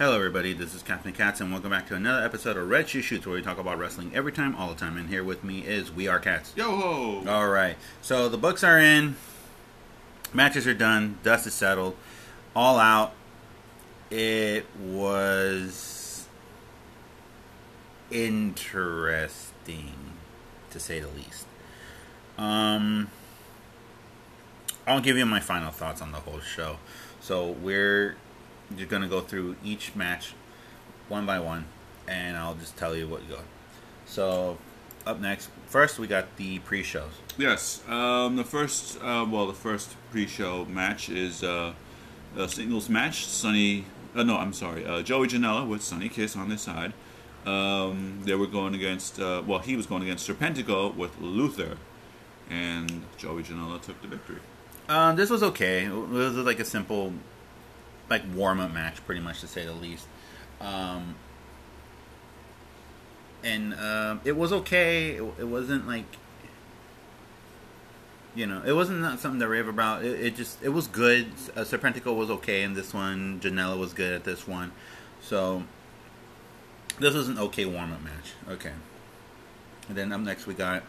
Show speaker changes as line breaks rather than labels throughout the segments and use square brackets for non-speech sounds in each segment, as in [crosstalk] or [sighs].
Hello, everybody. This is Captain Cats, and welcome back to another episode of Red Shoe Shoots, where we talk about wrestling every time, all the time. And here with me is We Are Cats.
Yo ho!
All right. So the books are in, matches are done, dust is settled, all out. It was interesting, to say the least. Um, I'll give you my final thoughts on the whole show. So we're just gonna go through each match one by one, and I'll just tell you what you got. So up next, first we got the pre-shows.
Yes, um, the first, uh, well, the first pre-show match is uh, a singles match. Sonny, uh, no, I'm sorry, uh, Joey Janela with Sonny Kiss on this side. Um, they were going against, uh, well, he was going against Serpentico with Luther, and Joey Janela took the victory.
Um, this was okay. It was like a simple, like warm up match, pretty much to say the least. Um, and uh, it was okay. It, it wasn't like, you know, it wasn't not something to rave about. It, it just it was good. Uh, Serpentico was okay in this one. Janela was good at this one. So this was an okay warm up match. Okay. And then up next we got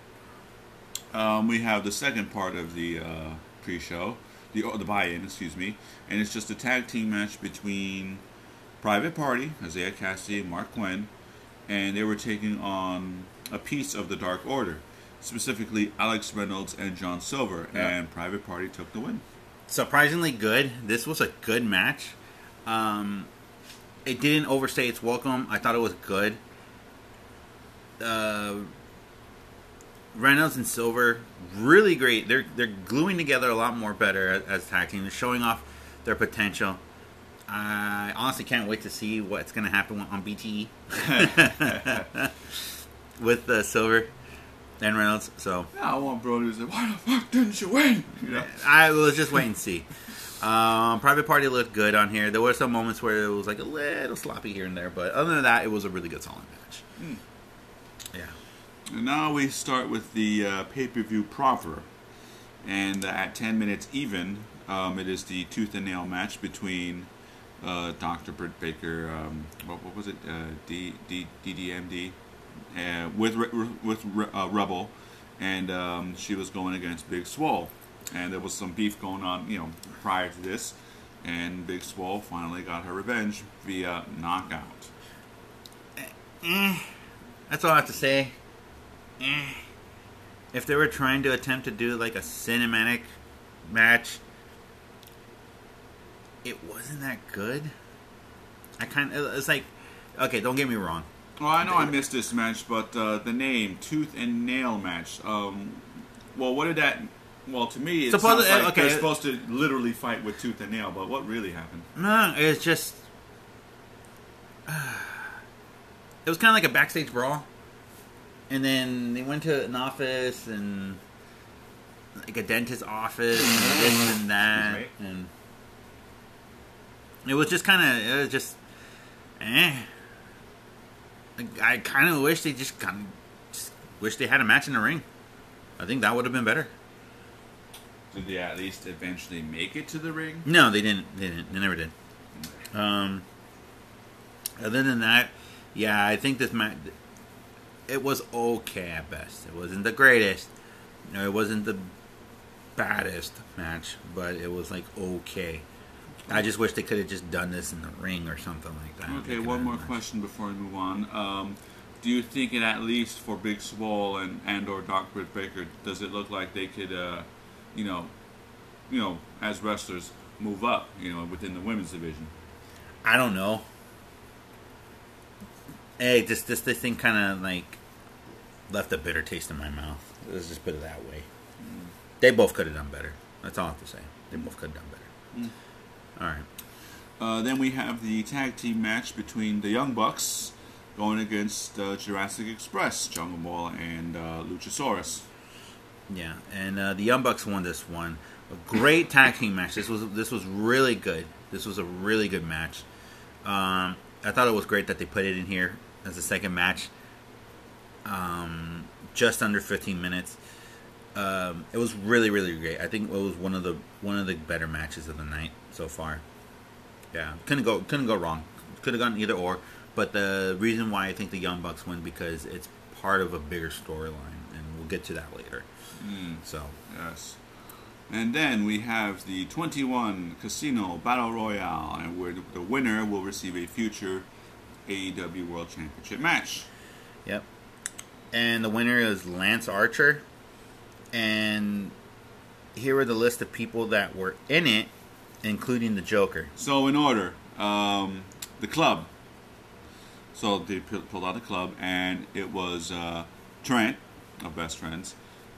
Um, we have the second part of the uh, pre-show, the oh, the buy-in, excuse me, and it's just a tag team match between Private Party, Isiah Kassidy, and Marq Quen, and they were taking on a piece of the Dark Order, specifically Alex Reynolds and John Silver,
Yeah.
and Private Party took the win.
surprisingly good. This was a good match. Um, it didn't overstay its welcome. I thought it was good. Uh, Reynolds and Silver, really great. They're they're gluing together a lot more better as, as tag team. They're showing off their potential. I honestly can't wait to see what's going to happen on BTE [laughs] with uh, Silver and Reynolds. So
Yeah, I want Brodie to say, "Why the fuck didn't you win?" You know?
I will just wait and see. Um, Private Party looked good on here. There were some moments where it was like a little sloppy here and there, but other than that, it was a really good, solid match.
Hmm. And now we start with the uh, pay-per-view proper, and uh, at 10 minutes even, um, it is the tooth and nail match between uh, Dr. Britt Baker, um, what, what was it, uh, D, D, DDMD, uh, with with uh, Rebel, and um, she was going against Big Swole, and there was some beef going on, you know, prior to this, and Big Swole finally got her revenge via knockout.
Eh, that's all I have to say. Eh. If they were trying to attempt to do like a cinematic match, it wasn't that good. I kind of it's like, okay, don't get me wrong.
Well, I know I missed this match, but uh, the name Tooth and Nail match. Um, well, what did that? Well, to me, it's
Supposedly-
sounds like
okay.
they're supposed to literally fight with tooth and nail. But what really happened?
No, it's just. [sighs] it was kind of like a backstage brawl. And then they went to an office and. Like a dentist office and this and that. And. It was just kind of. It was just. Eh. Like, I kind of wish they just kind of. Just wish they had a match in the ring. I think that would have been better.
Did they at least eventually make it to the ring?
No, they didn't. They didn't. They never did. Um, other than that, yeah, I think this match it was okay at best. It wasn't the greatest. You know, it wasn't the baddest match, but it was like okay. I just wish they could have just done this in the ring or something like that.
Okay, one more question before we move on. Um, do you think it at least for Big Swole and and or Doc Britt Baker, does it look like they could, uh, you know, you know, as wrestlers move up, you know, within the women's division?
I don't know. Hey, this this this thing kind of like left a bitter taste in my mouth. Let's just put it that way. They both could have done better. That's all I have to say. They both could have done better. All right.
Uh, then we have the tag team match between the Young Bucks going against uh, Jurassic Express, Jungle Boy and uh, Luchasaurus.
Yeah, and uh, the Young Bucks won this one. A great tag team match. This was this was really good. This was a really good match. Um, I thought it was great that they put it in here as a second match. Um, just under 15 minutes. Um, it was really really great. I think it was one of the one of the better matches of the night so far. Yeah, couldn't go couldn't go wrong. could have gone either or. But the reason why I think the Young Bucks win because it's part of a bigger storyline, and we'll get to that later. So
Yes. And then we have the 21 Casino Battle Royale, and where the winner will receive a future AEW World Championship match.
Yep. And the winner is Lance Archer. And here are the list of people that were in it, including the Joker.
So, in order, um, the club. So they pulled out the club, and it was uh, Trent of Best Friends,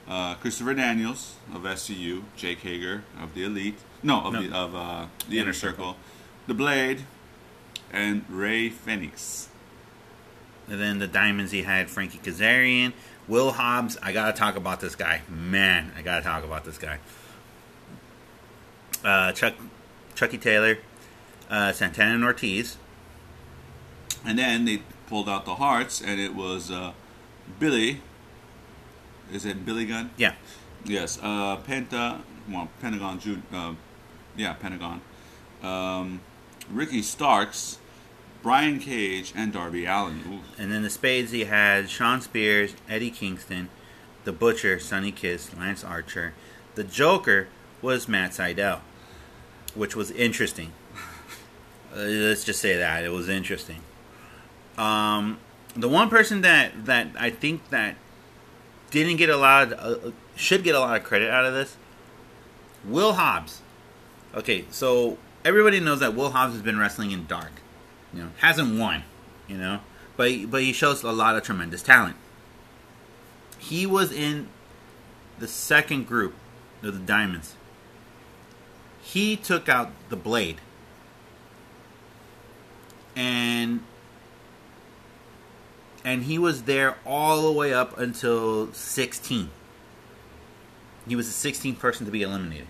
uh, Christopher Daniels of SCU, Jake Hager of the Elite, no, of
No.
the of uh, the
Inner
Inner Circle, the Blade, and Rey Fénix.
And then the Diamonds, he had Frankie Kazarian, Will Hobbs. I gotta talk about this guy. Man, I gotta talk about this guy. Uh, Chuck, Chucky Taylor, uh, Santana and Ortiz.
And then they pulled out the hearts, and it was uh, Billy. Is it Billy Gunn?
Yeah,
Yes, uh, Penta, well, Pentagon, uh, yeah, Pentagon, um, Ricky Starks, Brian Cage, and Darby Allin. Ooh.
And then the Spades, he had Shawn Spears, Eddie Kingston, The Butcher, Sonny Kiss, Lance Archer. The Joker was Matt Sydal, which was interesting. Uh, let's just say that it was interesting. Um, the one person that that I think that didn't get a lot, of, uh, should get a lot of credit out of this, Will Hobbs. Okay, so everybody knows that Will Hobbs has been wrestling in dark. You know, hasn't won. You know, but but he shows a lot of tremendous talent. He was in the second group of the Diamonds. He took out the Blade, and and he was there all the way up until 16. He was the 16th person to be eliminated.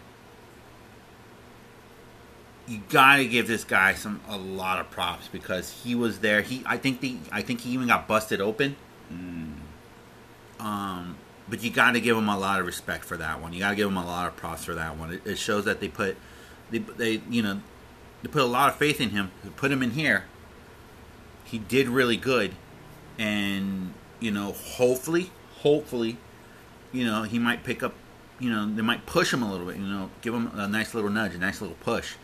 You gotta give this guy some a lot of props because he was there. He I think the I think he even got busted open. Um, but you got to give him a lot of respect for that one. You got to give him a lot of props for that one. It, it shows that they put they they you know they put a lot of faith in him. They put him in here. He did really good, and you know hopefully hopefully you know he might pick up. You know they might push him a little bit. You know give him a nice little nudge, a nice little push.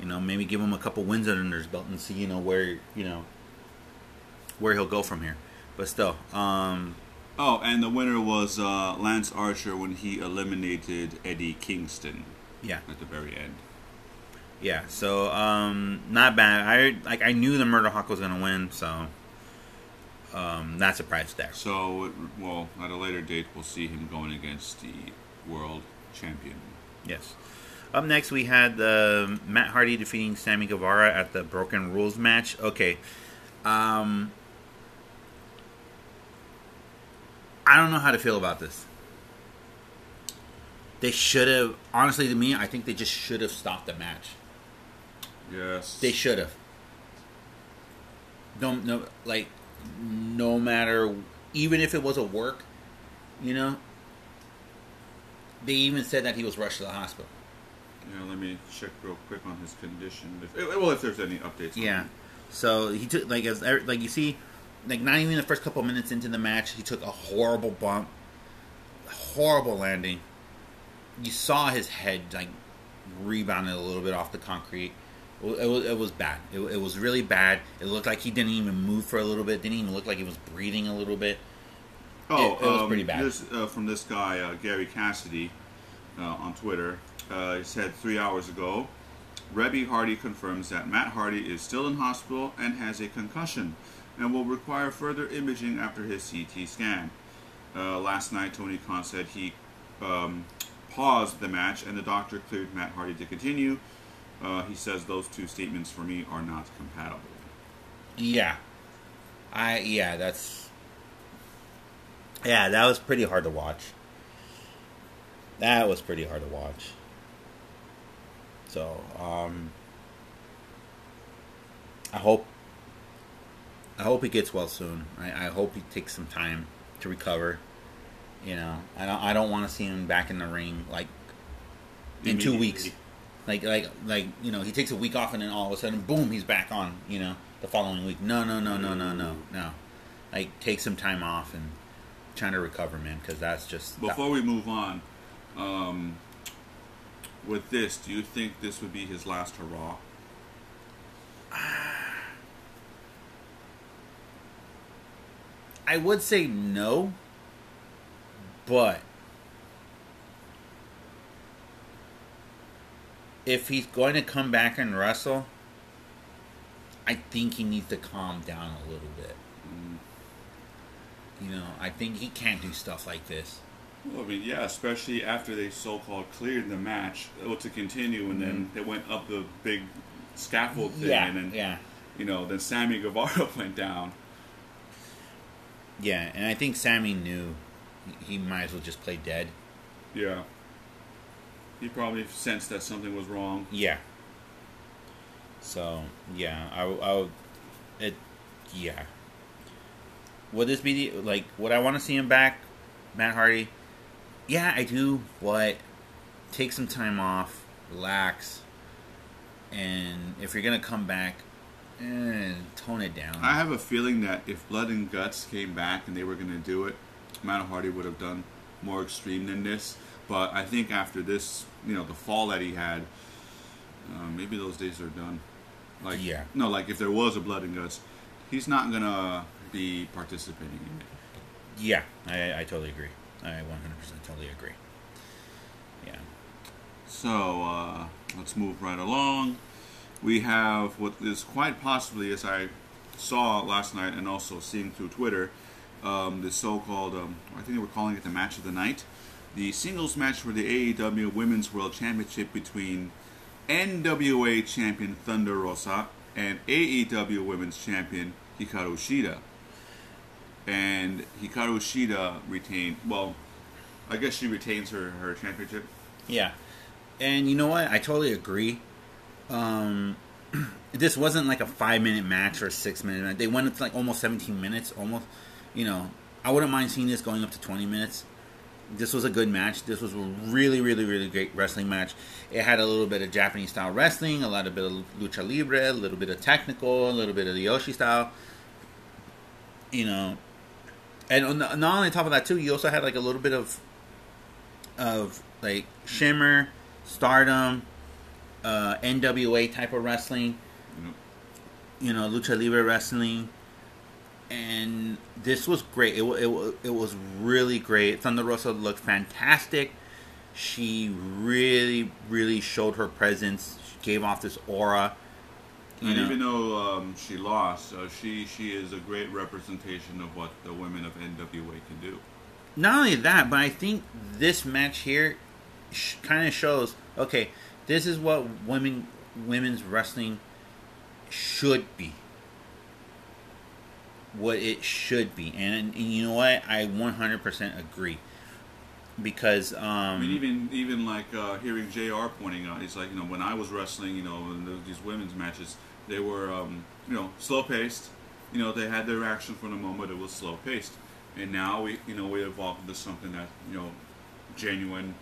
You know maybe give him a couple wins under his belt and see you know where you know where he'll go from here. But still, um,
Oh, and the winner was uh, Lance Archer when he eliminated Eddie Kingston
yeah.
at the very end.
Yeah, so um, not bad. I like I knew the Murder Hawk was gonna win, so um, not surprised there.
So, well, at a later date, we'll see him going against the world champion.
Yes. Up next, we had uh, Matt Hardy defeating Sammy Guevara at the Broken Rules match. Okay, um, I don't know how to feel about this. They should have, honestly, to me, I think they just should have stopped the match.
Yes.
They should have. Don't no like no matter even if it was a work, you know. They even said that he was rushed to the hospital.
Yeah, let me check real quick on his condition. If, eh, well, if there's any updates.
Yeah. So he took like as like you see, like not even the first couple minutes into the match, he took a horrible bump, horrible landing. You saw his head like rebounded a little bit off the concrete. It it was, it was bad. It, it was really bad. It looked like he didn't even move for a little bit. Didn't even look like he was breathing a little bit.
Oh,
It- it was
um,
pretty bad.
This, uh, from this guy, uh, Gary Cassidy, uh, on Twitter. Uh, said three hours ago, Reby Hardy confirms that Matt Hardy is still in hospital and has a concussion and will require further imaging after his CT scan. Uh, last night, Tony Khan said he um, paused the match and the doctor cleared Matt Hardy to continue. Uh, he says those two statements for me are not compatible.
Yeah, I yeah that's yeah that was pretty hard to watch. That was pretty hard to watch. So um, I hope I hope he gets well soon. I, I hope he takes some time to recover. You know, I don't I don't want to see him back in the ring like in two weeks. Like like like you know he takes a week off and then all of a sudden boom he's back on. You know the following week. No, no, no, no, no, no, no. Like take some time off and trying to recover, man, because that's just
Before we move on, um, with this, do you think this would be his last hurrah?
I would say no, but if he's going to come back and wrestle, I think he needs to calm down a little bit. Mm. You know, I think he can't do stuff like this.
Well, I mean, yeah, especially after they so-called cleared the match, to continue, and then they went up the big scaffold thing,
Mm-hmm. Yeah,
and then
yeah,
you know, then Sammy Guevara [laughs] went down.
yeah. And I think Sammy knew he- he might as well just play dead.
Yeah, he probably sensed that something was wrong.
Yeah. So yeah, I, I would it yeah. Would this be the, like would I want to see him back, Matt Hardy? Yeah, I do. But take some time off, relax, and if you're gonna come back, eh, tone it down.
I have a feeling that if Blood and Guts came back and they were going to do it, Matt Hardy would have done more extreme than this. But I think after this, you know, the fall that he had, uh, maybe those days are done. Like,
Yeah.
no, like if there was a Blood and Guts, he's not gonna be participating in it.
yeah, I, I totally agree. I 100% totally agree. Yeah.
So uh, let's move right along. We have what is quite possibly, as I saw last night and also seeing through Twitter, um, the so-called, um, I think they were calling it the match of the night, the singles match for the AEW Women's World Championship between NWA champion Thunder Rosa and AEW Women's Champion Hikaru Shida. And Hikaru Shida retained, well, I guess she retains her, her championship.
Yeah. And you know what? I totally agree. Um, [clears throat] this wasn't like a five minute match or a six minute match. They went to like almost 17 minutes. Almost, you know, I wouldn't mind seeing this going up to 20 minutes. This was a good match. This was a really, really, really great wrestling match. It had a little bit of Japanese style wrestling, a lot of bit of lucha libre, a little bit of technical, a little bit of the joshi style. You know, and on the, not only top of that too, you also had like a little bit of of like Shimmer, Stardom, uh, NWA type of wrestling,
Yep.
you know, lucha libre wrestling, and this was great. It it it was really great. Thunder Rosa looked fantastic. She really really showed her presence. She gave off this aura.
And even though um, she lost, uh, she she is a great representation of what the women of NWA can do.
not only that, but I think this match here sh- kind of shows okay, this is what women women's wrestling should be. What it should be, and, and you know what? I 100% agree because um,
I mean, even even like uh, hearing Jr. pointing out, he's like, you know, when I was wrestling, you know, in the, these women's matches, they were, um, you know, slow paced. You know, they had their action for the moment. It was slow paced, and now we, you know, we evolved into something that, you know, genuine.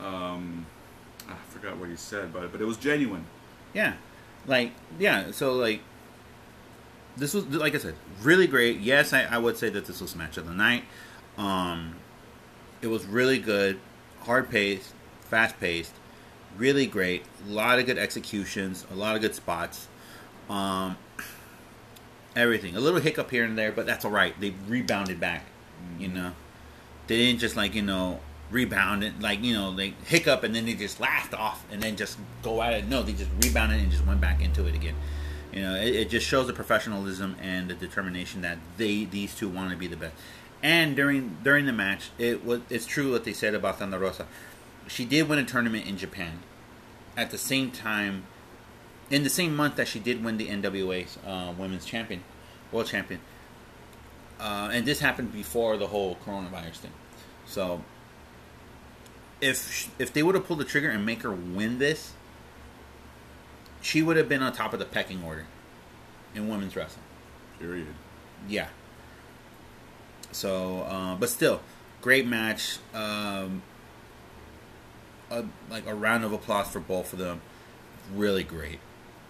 Um, I forgot what he said, but but it was genuine.
Yeah, like yeah. So like, this was like I said, really great. Yes, I, I would say that this was match of the night. Um, it was really good, hard paced, fast paced, really great. A lot of good executions, a lot of good spots. Um, everything. A little hiccup here and there, but that's all right. They rebounded back. You know, they didn't just like you know rebound it like you know they hiccup and then they just laughed off and then just go at it. No, they just rebounded and just went back into it again. You know, it, it just shows the professionalism and the determination that they these two want to be the best. And during during the match, it was it's true what they said about Thunder Rosa. She did win a tournament in Japan. At the same time, in the same month that she did win the NWA uh, Women's Champion, World Champion, uh, and this happened before the whole coronavirus thing. So, if if they would have pulled the trigger and make her win this, she would have been on top of the pecking order in women's wrestling.
Period.
Yeah. So, uh, but still, great match. Um, a, like a round of applause for both of them. Really great.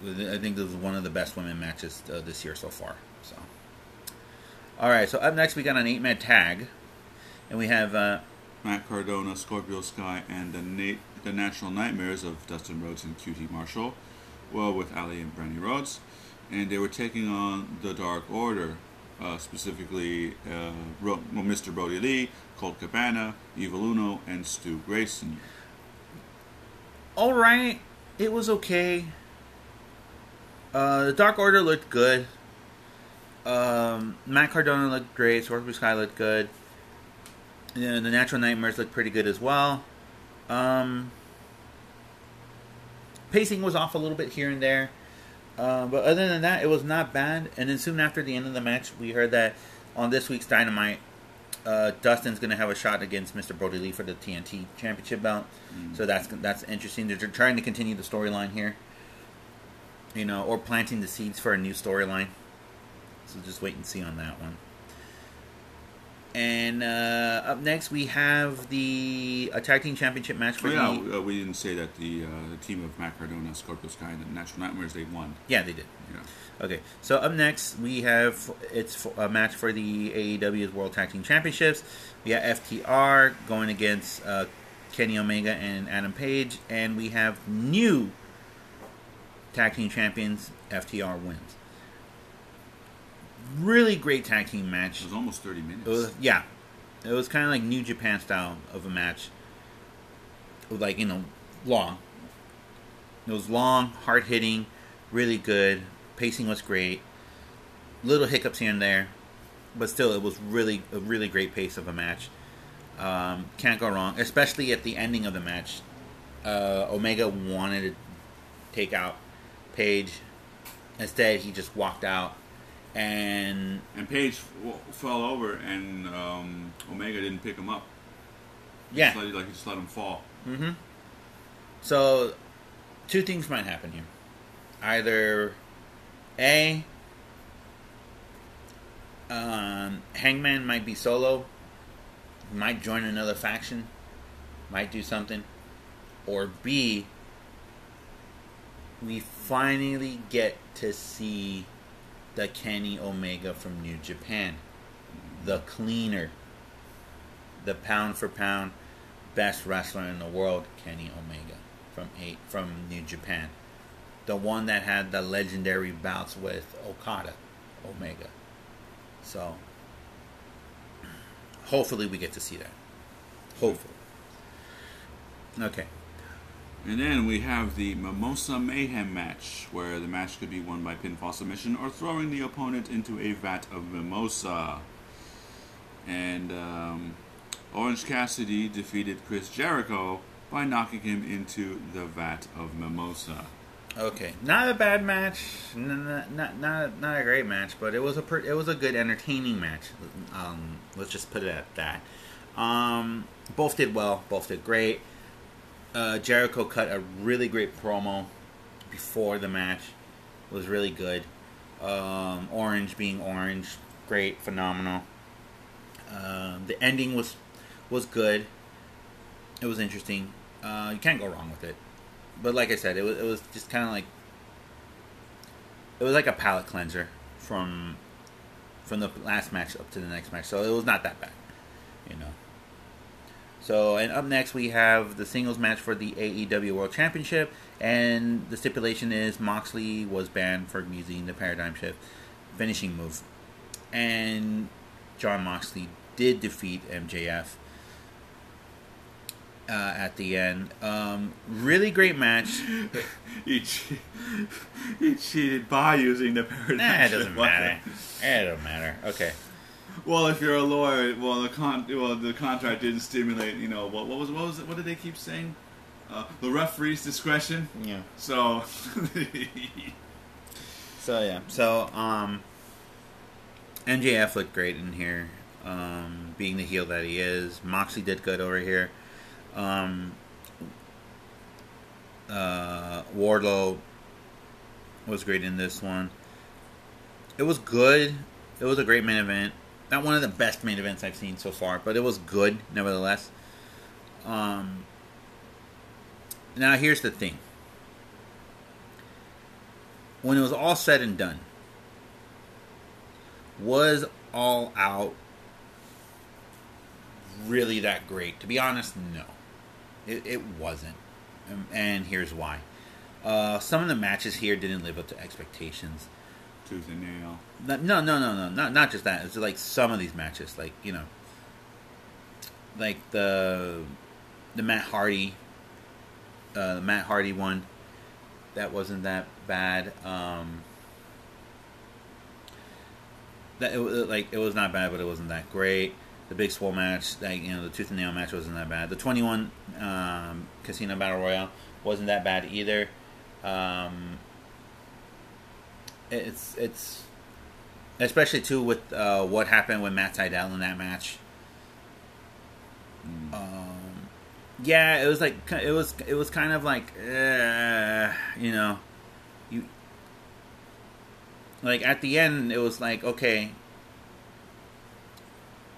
I think this is one of the best women matches uh, this year so far. So, all right. So up next, we got an eight-man tag, and we have uh,
Matt Cardona, Scorpio Sky, and the Na- the Natural Nightmares of Dustin Rhodes and QT Marshall. Well, with Allie and Brandi Rhodes, and they were taking on the Dark Order, uh, specifically uh, Ro- well, Mr. Brodie Lee, Colt Cabana, Evil Uno, and Stu Grayson.
all right. It was okay. Uh, the Dark Order looked good. Um, Matt Cardona looked great. Scorpio Sky looked good. Yeah, the Natural Nightmares looked pretty good as well. Um, pacing was off a little bit here and there. Uh, but other than that, it was not bad. And then soon after the end of the match, we heard that on this week's Dynamite, uh, Dustin's going to have a shot against Mr. Brodie Lee for the TNT Championship belt. So that's that's interesting. They're trying to continue the storyline here, you know, or planting the seeds for a new storyline. So just wait and see on that one. And uh, up next, we have the uh, tag team championship match for
Oh,
the
yeah, uh, we didn't say that the uh, the team of Matt Cardona, Scorpio Sky, and the Natural Nightmares they won.
yeah they did.
Yeah.
Okay, so up next we have it's a match for the AEW's World Tag Team Championships. We have FTR going against uh, Kenny Omega and Adam Page, and we have new tag team champions. FTR wins. Really great tag team match.
It was almost thirty minutes.
It was yeah, it was kind of like New Japan style of a match. Like you know, long. It was long, hard hitting, really good. Pacing was great. Little hiccups here and there, but still, it was really a really great pace of a match. Um, can't go wrong, especially at the ending of the match. Uh, Omega wanted to take out Page. Instead, he just walked out, and
and Page w- fell over, and um, Omega didn't pick him up.
yeah,
Just let, like he just let him fall.
Mm-hmm. So, two things might happen here. Either A, um, Hangman might be solo, might join another faction, might do something. Or B, we finally get to see the Kenny Omega from New Japan. The cleaner, the pound for pound best wrestler in the world, Kenny Omega from eight from New Japan. The one that had the legendary bouts with Okada, Omega. So hopefully we get to see that. Hopefully. Okay.
And then we have the Mimosa Mayhem match, where the match could be won by pinfall submission or throwing the opponent into a vat of mimosa. And um, Orange Cassidy defeated Chris Jericho by knocking him into the vat of mimosa.
Okay, not a bad match, n- n- not not not a great match, but it was a per- it was a good, entertaining match. Um, let's just put it at that. Um, both did well, both did great. Uh, Jericho cut a really great promo before the match. It was really good. Um, Orange being Orange, great, phenomenal. Um, the ending was was good. It was interesting. Uh, you can't go wrong with it but like I said, it was it was just kind of like it was like a palate cleanser from from the last match up to the next match. So it was not that bad, you know. So and up next we have the singles match for the AEW World Championship, and the stipulation is Moxley was banned for using the Paradigm Shift finishing move, and Jon Moxley did defeat MJF uh, at the end. Um, really great match. [laughs]
he, che- [laughs] he cheated by using the paradigm.
Nah, [laughs] it doesn't matter it don't matter. Okay.
Well, if you're a lawyer, well, the con, well, the contract didn't stimulate. You know, what, what was, what was it? What did they keep saying? Uh, the referee's discretion.
Yeah.
So, [laughs]
So yeah. So um, MJF looked great in here, um, being the heel that he is. Moxley did good over here. Um, uh, Wardlow was great in this one. It was good. It was a great main event. Not one of the best main events I've seen so far, but it was good nevertheless. Um, now here's the thing. when it was all said and done, was All Out really that great? To be honest, no. It, it wasn't. And here's why. Uh, some of the matches here didn't live up to expectations.
Tooth and nail.
No, no, no, no, no. Not not just that. It's like some of these matches, like you know, like the the Matt Hardy, uh, the Matt Hardy one. That wasn't that bad. Um, that it, like it was not bad, but it wasn't that great. The big swole match, like you know, the tooth and nail match wasn't that bad. The twenty one um, casino battle royale wasn't that bad either. Um, it's it's especially too with uh, what happened with Matt Sydal in that match. Um, yeah, it was like it was it was kind of like uh, you know, you like at the end it was like okay.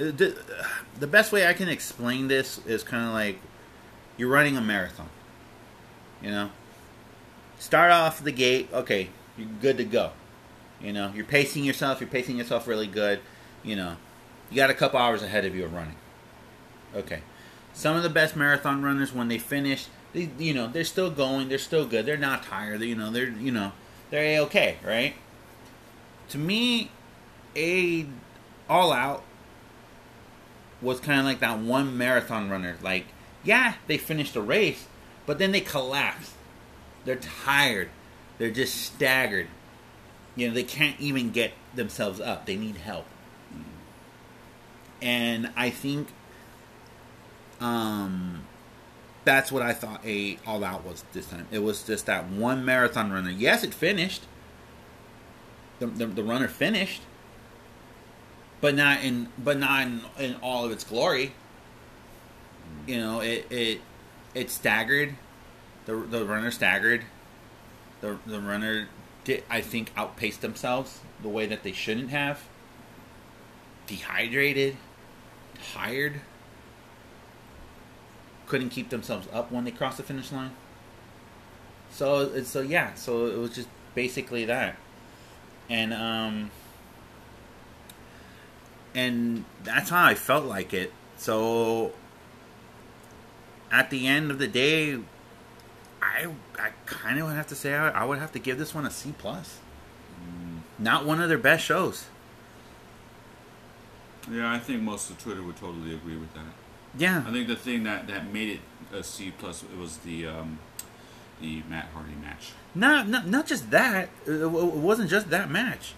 Uh, The, the best way I can explain this is kind of like you're running a marathon. You know, start off the gate, okay, you're good to go. You know, you're pacing yourself, you're pacing yourself really good. You know, you got a couple hours ahead of you of running. Okay. Some of the best marathon runners, when they finish, they, you know, they're still going, they're still good, they're not tired, you know, they're, you know, they're a okay, right? To me, a all out was kind of like that one marathon runner. Like, yeah, they finished the race, but then they collapsed. They're tired. They're just staggered. You know, they can't even get themselves up. They need help. And I think um that's what I thought a all out was this time. It was just that one marathon runner. Yes, it finished. The, the, the runner finished, but not in but not in, in all of its glory. You know, it it it staggered. The the runner staggered. The the runner did I think outpaced themselves the way that they shouldn't have. Dehydrated, tired. Couldn't keep themselves up when they crossed the finish line. So so yeah, so it was just basically that. And um and that's how I felt like it. So at the end of the day, I I kind of would have to say I, I would have to give this one a C plus. Not one of their best shows.
Yeah, I think most of Twitter would totally agree with that.
Yeah,
I think the thing that, that made it a C plus it was the um, the Matt Hardy match.
not not not just that. It wasn't just that match.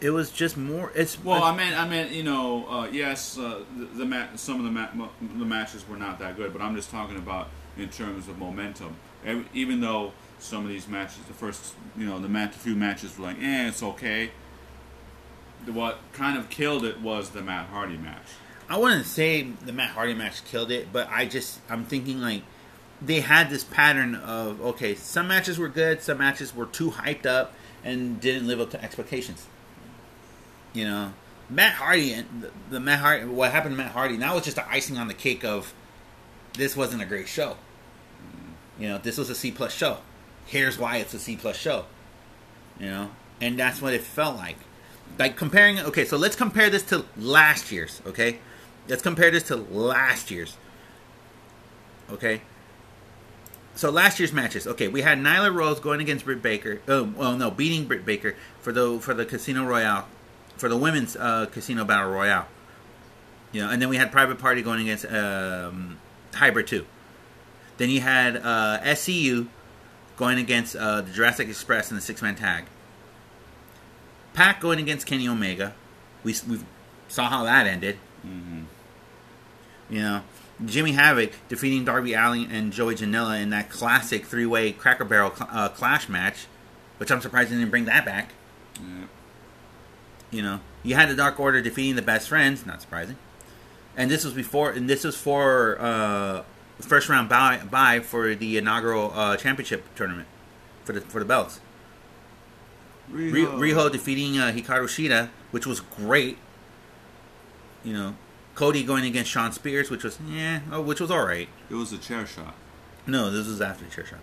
It was just more. It's
Well, I mean, I meant you know uh, yes uh, the, the ma- some of the ma- the matches were not that good, but I'm just talking about in terms of momentum. Ev- Even though some of these matches, the first you know the match, a few matches were like, eh, it's okay. The- What kind of killed it was the Matt Hardy match.
I wouldn't say the Matt Hardy match killed it, but I just I'm thinking like they had this pattern of okay, some matches were good, some matches were too hyped up and didn't live up to expectations. You know, Matt Hardy and the, the Matt Hardy, what happened to Matt Hardy? That was just the icing on the cake of this wasn't a great show. You know, this was a C plus show. Here's why it's a C plus show. You know, and that's what it felt like. Like comparing, okay, so let's compare this to last year's. Okay, let's compare this to last year's. Okay. So last year's matches. Okay, we had Nyla Rose going against Britt Baker. Oh, well, no, beating Britt Baker for the for the Casino Royale, for the women's uh, Casino Battle Royale. You know, and then we had Private Party going against um, Hybrid Two. Then you had uh, SCU going against uh, the Jurassic Express in the six man tag. Pac going against Kenny Omega. We we saw how that ended.
Mm-hmm.
You know, Jimmy Havoc defeating Darby Allin and Joey Janela in that classic three way Cracker Barrel cl- uh, clash match, which I'm surprised they didn't bring that back.
Yeah.
You know, you had the Dark Order defeating the Best Friends, not surprising. And this was before, and this was for uh, first round bye, bye for the inaugural uh, championship tournament for the for the belts. Ri- Riho defeating uh, Hikaru Shida, which was great. You know, Cody going against Shawn Spears, which was yeah, oh, which was all right.
It was a chair shot.
No, this was after the chair shot.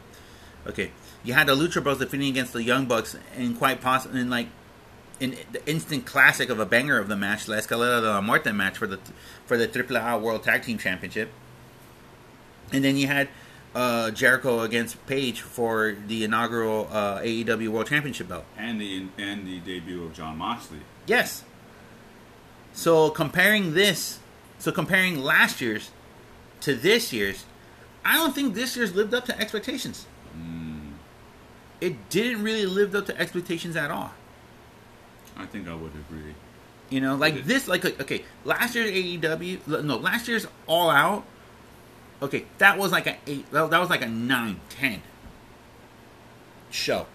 Okay, you had the Lucha Bros defending against the Young Bucks, and quite possibly, in like, in the instant classic of a banger of the match, La Escalera de la Muerte match for the for the AAA World Tag Team Championship. And then you had uh, Jericho against Page for the inaugural uh, AEW World Championship belt.
And the and the debut of Jon Moxley.
Yes. So comparing this, so comparing last year's to this year's, I don't think this year's lived up to expectations. It didn't really live up to expectations at all.
I think I would agree.
You know, like this, like okay, last year's AEW, no, last year's All Out. Okay, that was like a eight. That that was like a nine, ten show.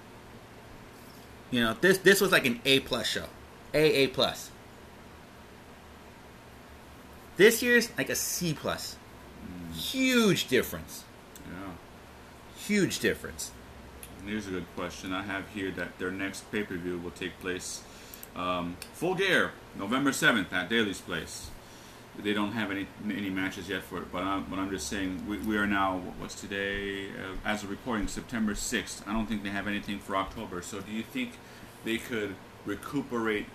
You know, this this was like an A plus show, A A plus. This year's like a C plus. Mm. Huge difference.
Yeah.
Huge difference.
Here's a good question. I have here that their next pay per view will take place um, full gear, November 7th at Daily's Place. They don't have any any matches yet for it, but I'm, but I'm just saying we, we are now what's today uh, as of recording September 6th. I don't think they have anything for October. So do you think they could recuperate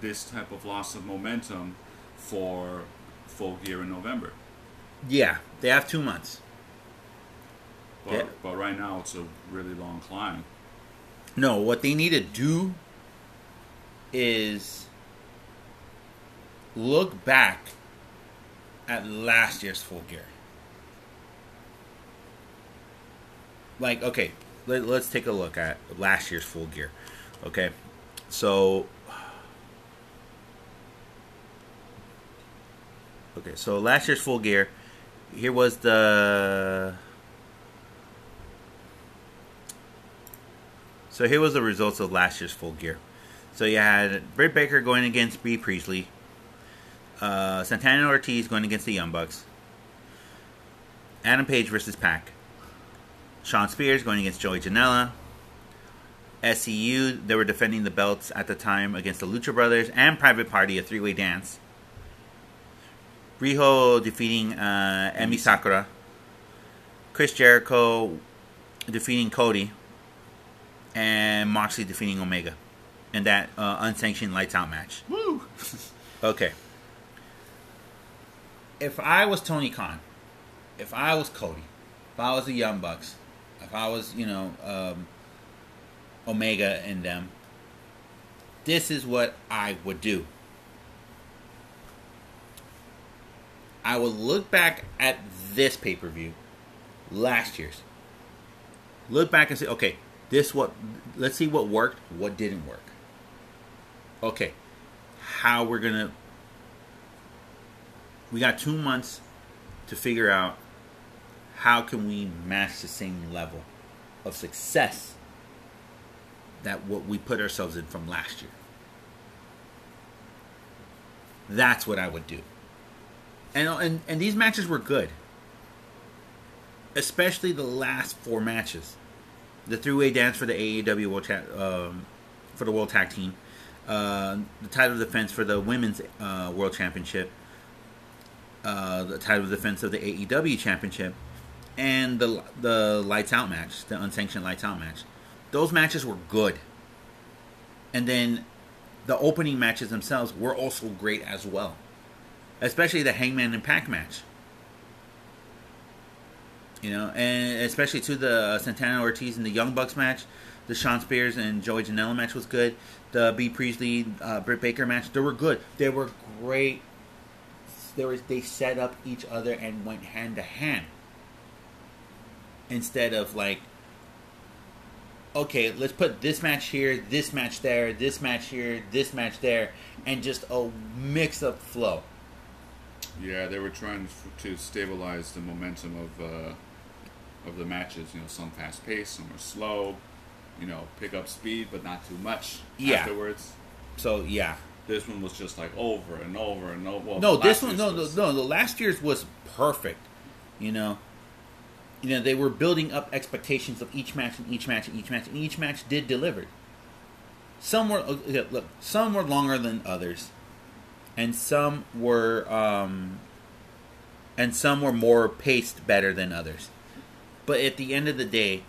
this type of loss of momentum for full gear in November?
Yeah, they have two months.
But,
Yeah.
but right now it's a really long climb.
No, what they need to do is look back at last year's full gear. Like, okay, let, let's take a look at last year's full gear. Okay, so. Okay, so last year's full gear. Here was the. So here was the results of last year's full gear. So you had Britt Baker going against Bea Priestley, uh, Santana Ortiz going against the Young Bucks, Adam Page versus Pac, Shawn Spears going against Joey Janela, SCU they were defending the belts at the time against the Lucha Brothers and Private Party, a three-way dance. Riho defeating uh, Emi Sakura, Chris Jericho defeating Cody and Moxley defeating Omega in that uh, unsanctioned lights out match.
Woo! [laughs]
Okay. If I was Tony Khan, if I was Cody, if I was the Young Bucks, if I was, you know, um, Omega and them, this is what I would do. I would look back at this pay per view, last year's. Look back and say, okay, this what let's see what worked, what didn't work. Okay, how we're gonna we got two months to figure out how can we match the same level of success that what we put ourselves in from last year. That's what I would do. And and and these matches were good. Especially the last four matches. The three-way dance for the AEW World Cha- um, for the World Tag Team, uh, the title defense for the Women's uh, World Championship, uh, the title defense of the AEW Championship, and the the Lights Out match, the unsanctioned Lights Out match. Those matches were good. And then the opening matches themselves were also great as well, especially the Hangman and Pac match. You know, and especially to the Santana Ortiz and the Young Bucks match, the Shawn Spears and Joey Janela match was good. The Bea Priestley uh, Britt Baker match, they were good. They were great. They were they set up each other and went hand to hand. Instead of like, okay, let's put this match here, this match there, this match here, this match there, and just a mix up flow.
Yeah, they were trying to stabilize the momentum of uh, of the matches. You know, some fast paced, some were slow. You know, pick up speed, but not too much.
Yeah.
Afterwards,
So yeah,
this one was just like over and over and over. Well,
no, this one, no,
year's
no, no, the last year's was perfect. You know, you know they were building up expectations of each match and each match and each match and each match did deliver. Some were uh, look, some were longer than others, and some were um, and some were more paced better than others. But at the end of the day,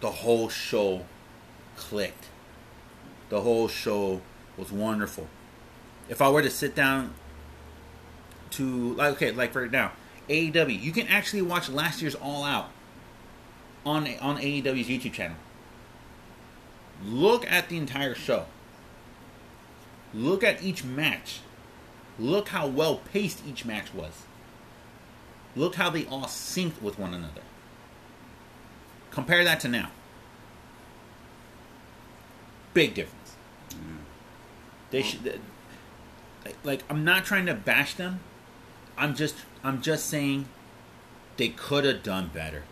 the whole show clicked. The whole show was wonderful. If I were to sit down to like okay, like right now, AEW, you can actually watch last year's All Out on on AEW's YouTube channel. Look at the entire show. Look at each match. Look how well paced each match was. Look how they all synced with one another. Compare that to now. Big difference. They should like I'm not trying to bash them. I'm just I'm just saying they could have done better.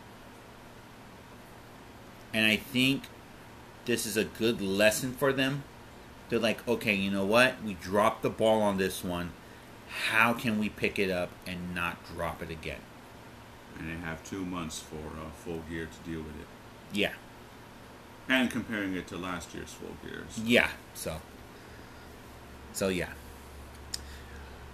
And I think this is a good lesson for them. They're like, okay, you know what? We dropped the ball on this one. How can we pick it up and not drop it again?
And they have two months for uh, full gear to deal with it.
Yeah.
And comparing it to last year's full gears.
Yeah. So. So yeah.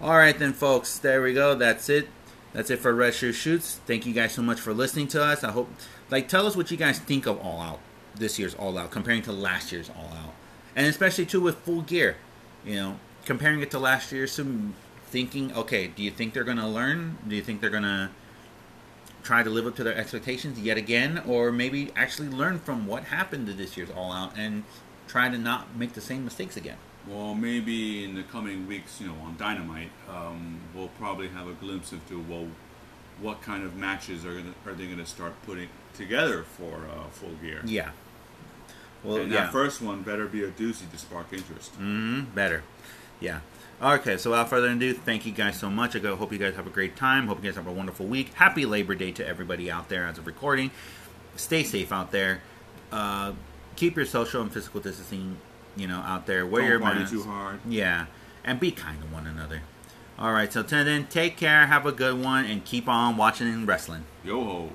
All right then, folks. There we go. That's it. That's it for Red Shirt Shoots. Thank you guys so much for listening to us. I hope, like, tell us what you guys think of All Out this year's All Out comparing to last year's All Out, and especially too with Full Gear. You know, comparing it to last year's, some thinking. Okay, do you think they're gonna learn? Do you think they're gonna try to live up to their expectations yet again, or maybe actually learn from what happened to this year's All Out and try to not make the same mistakes again?
Well, maybe in the coming weeks, you know, on Dynamite, um, we'll probably have a glimpse into well, what kind of matches are gonna, are they going to start putting together for uh, Full Gear?
Yeah. Well,
and
yeah.
that first one better be a doozy to spark interest.
hmm better. Yeah. Okay, so without further ado, thank you guys so much. I hope you guys have a great time. Hope you guys have a wonderful week. Happy Labor Day to everybody out there as of recording. Stay safe out there. Uh, keep your social and physical distancing, you know, out there. Wear
Don't
your
party
mask.
too hard.
Yeah, and be kind to one another. All right, so till then, take care, have a good one, and keep on watching and wrestling.
Yo ho.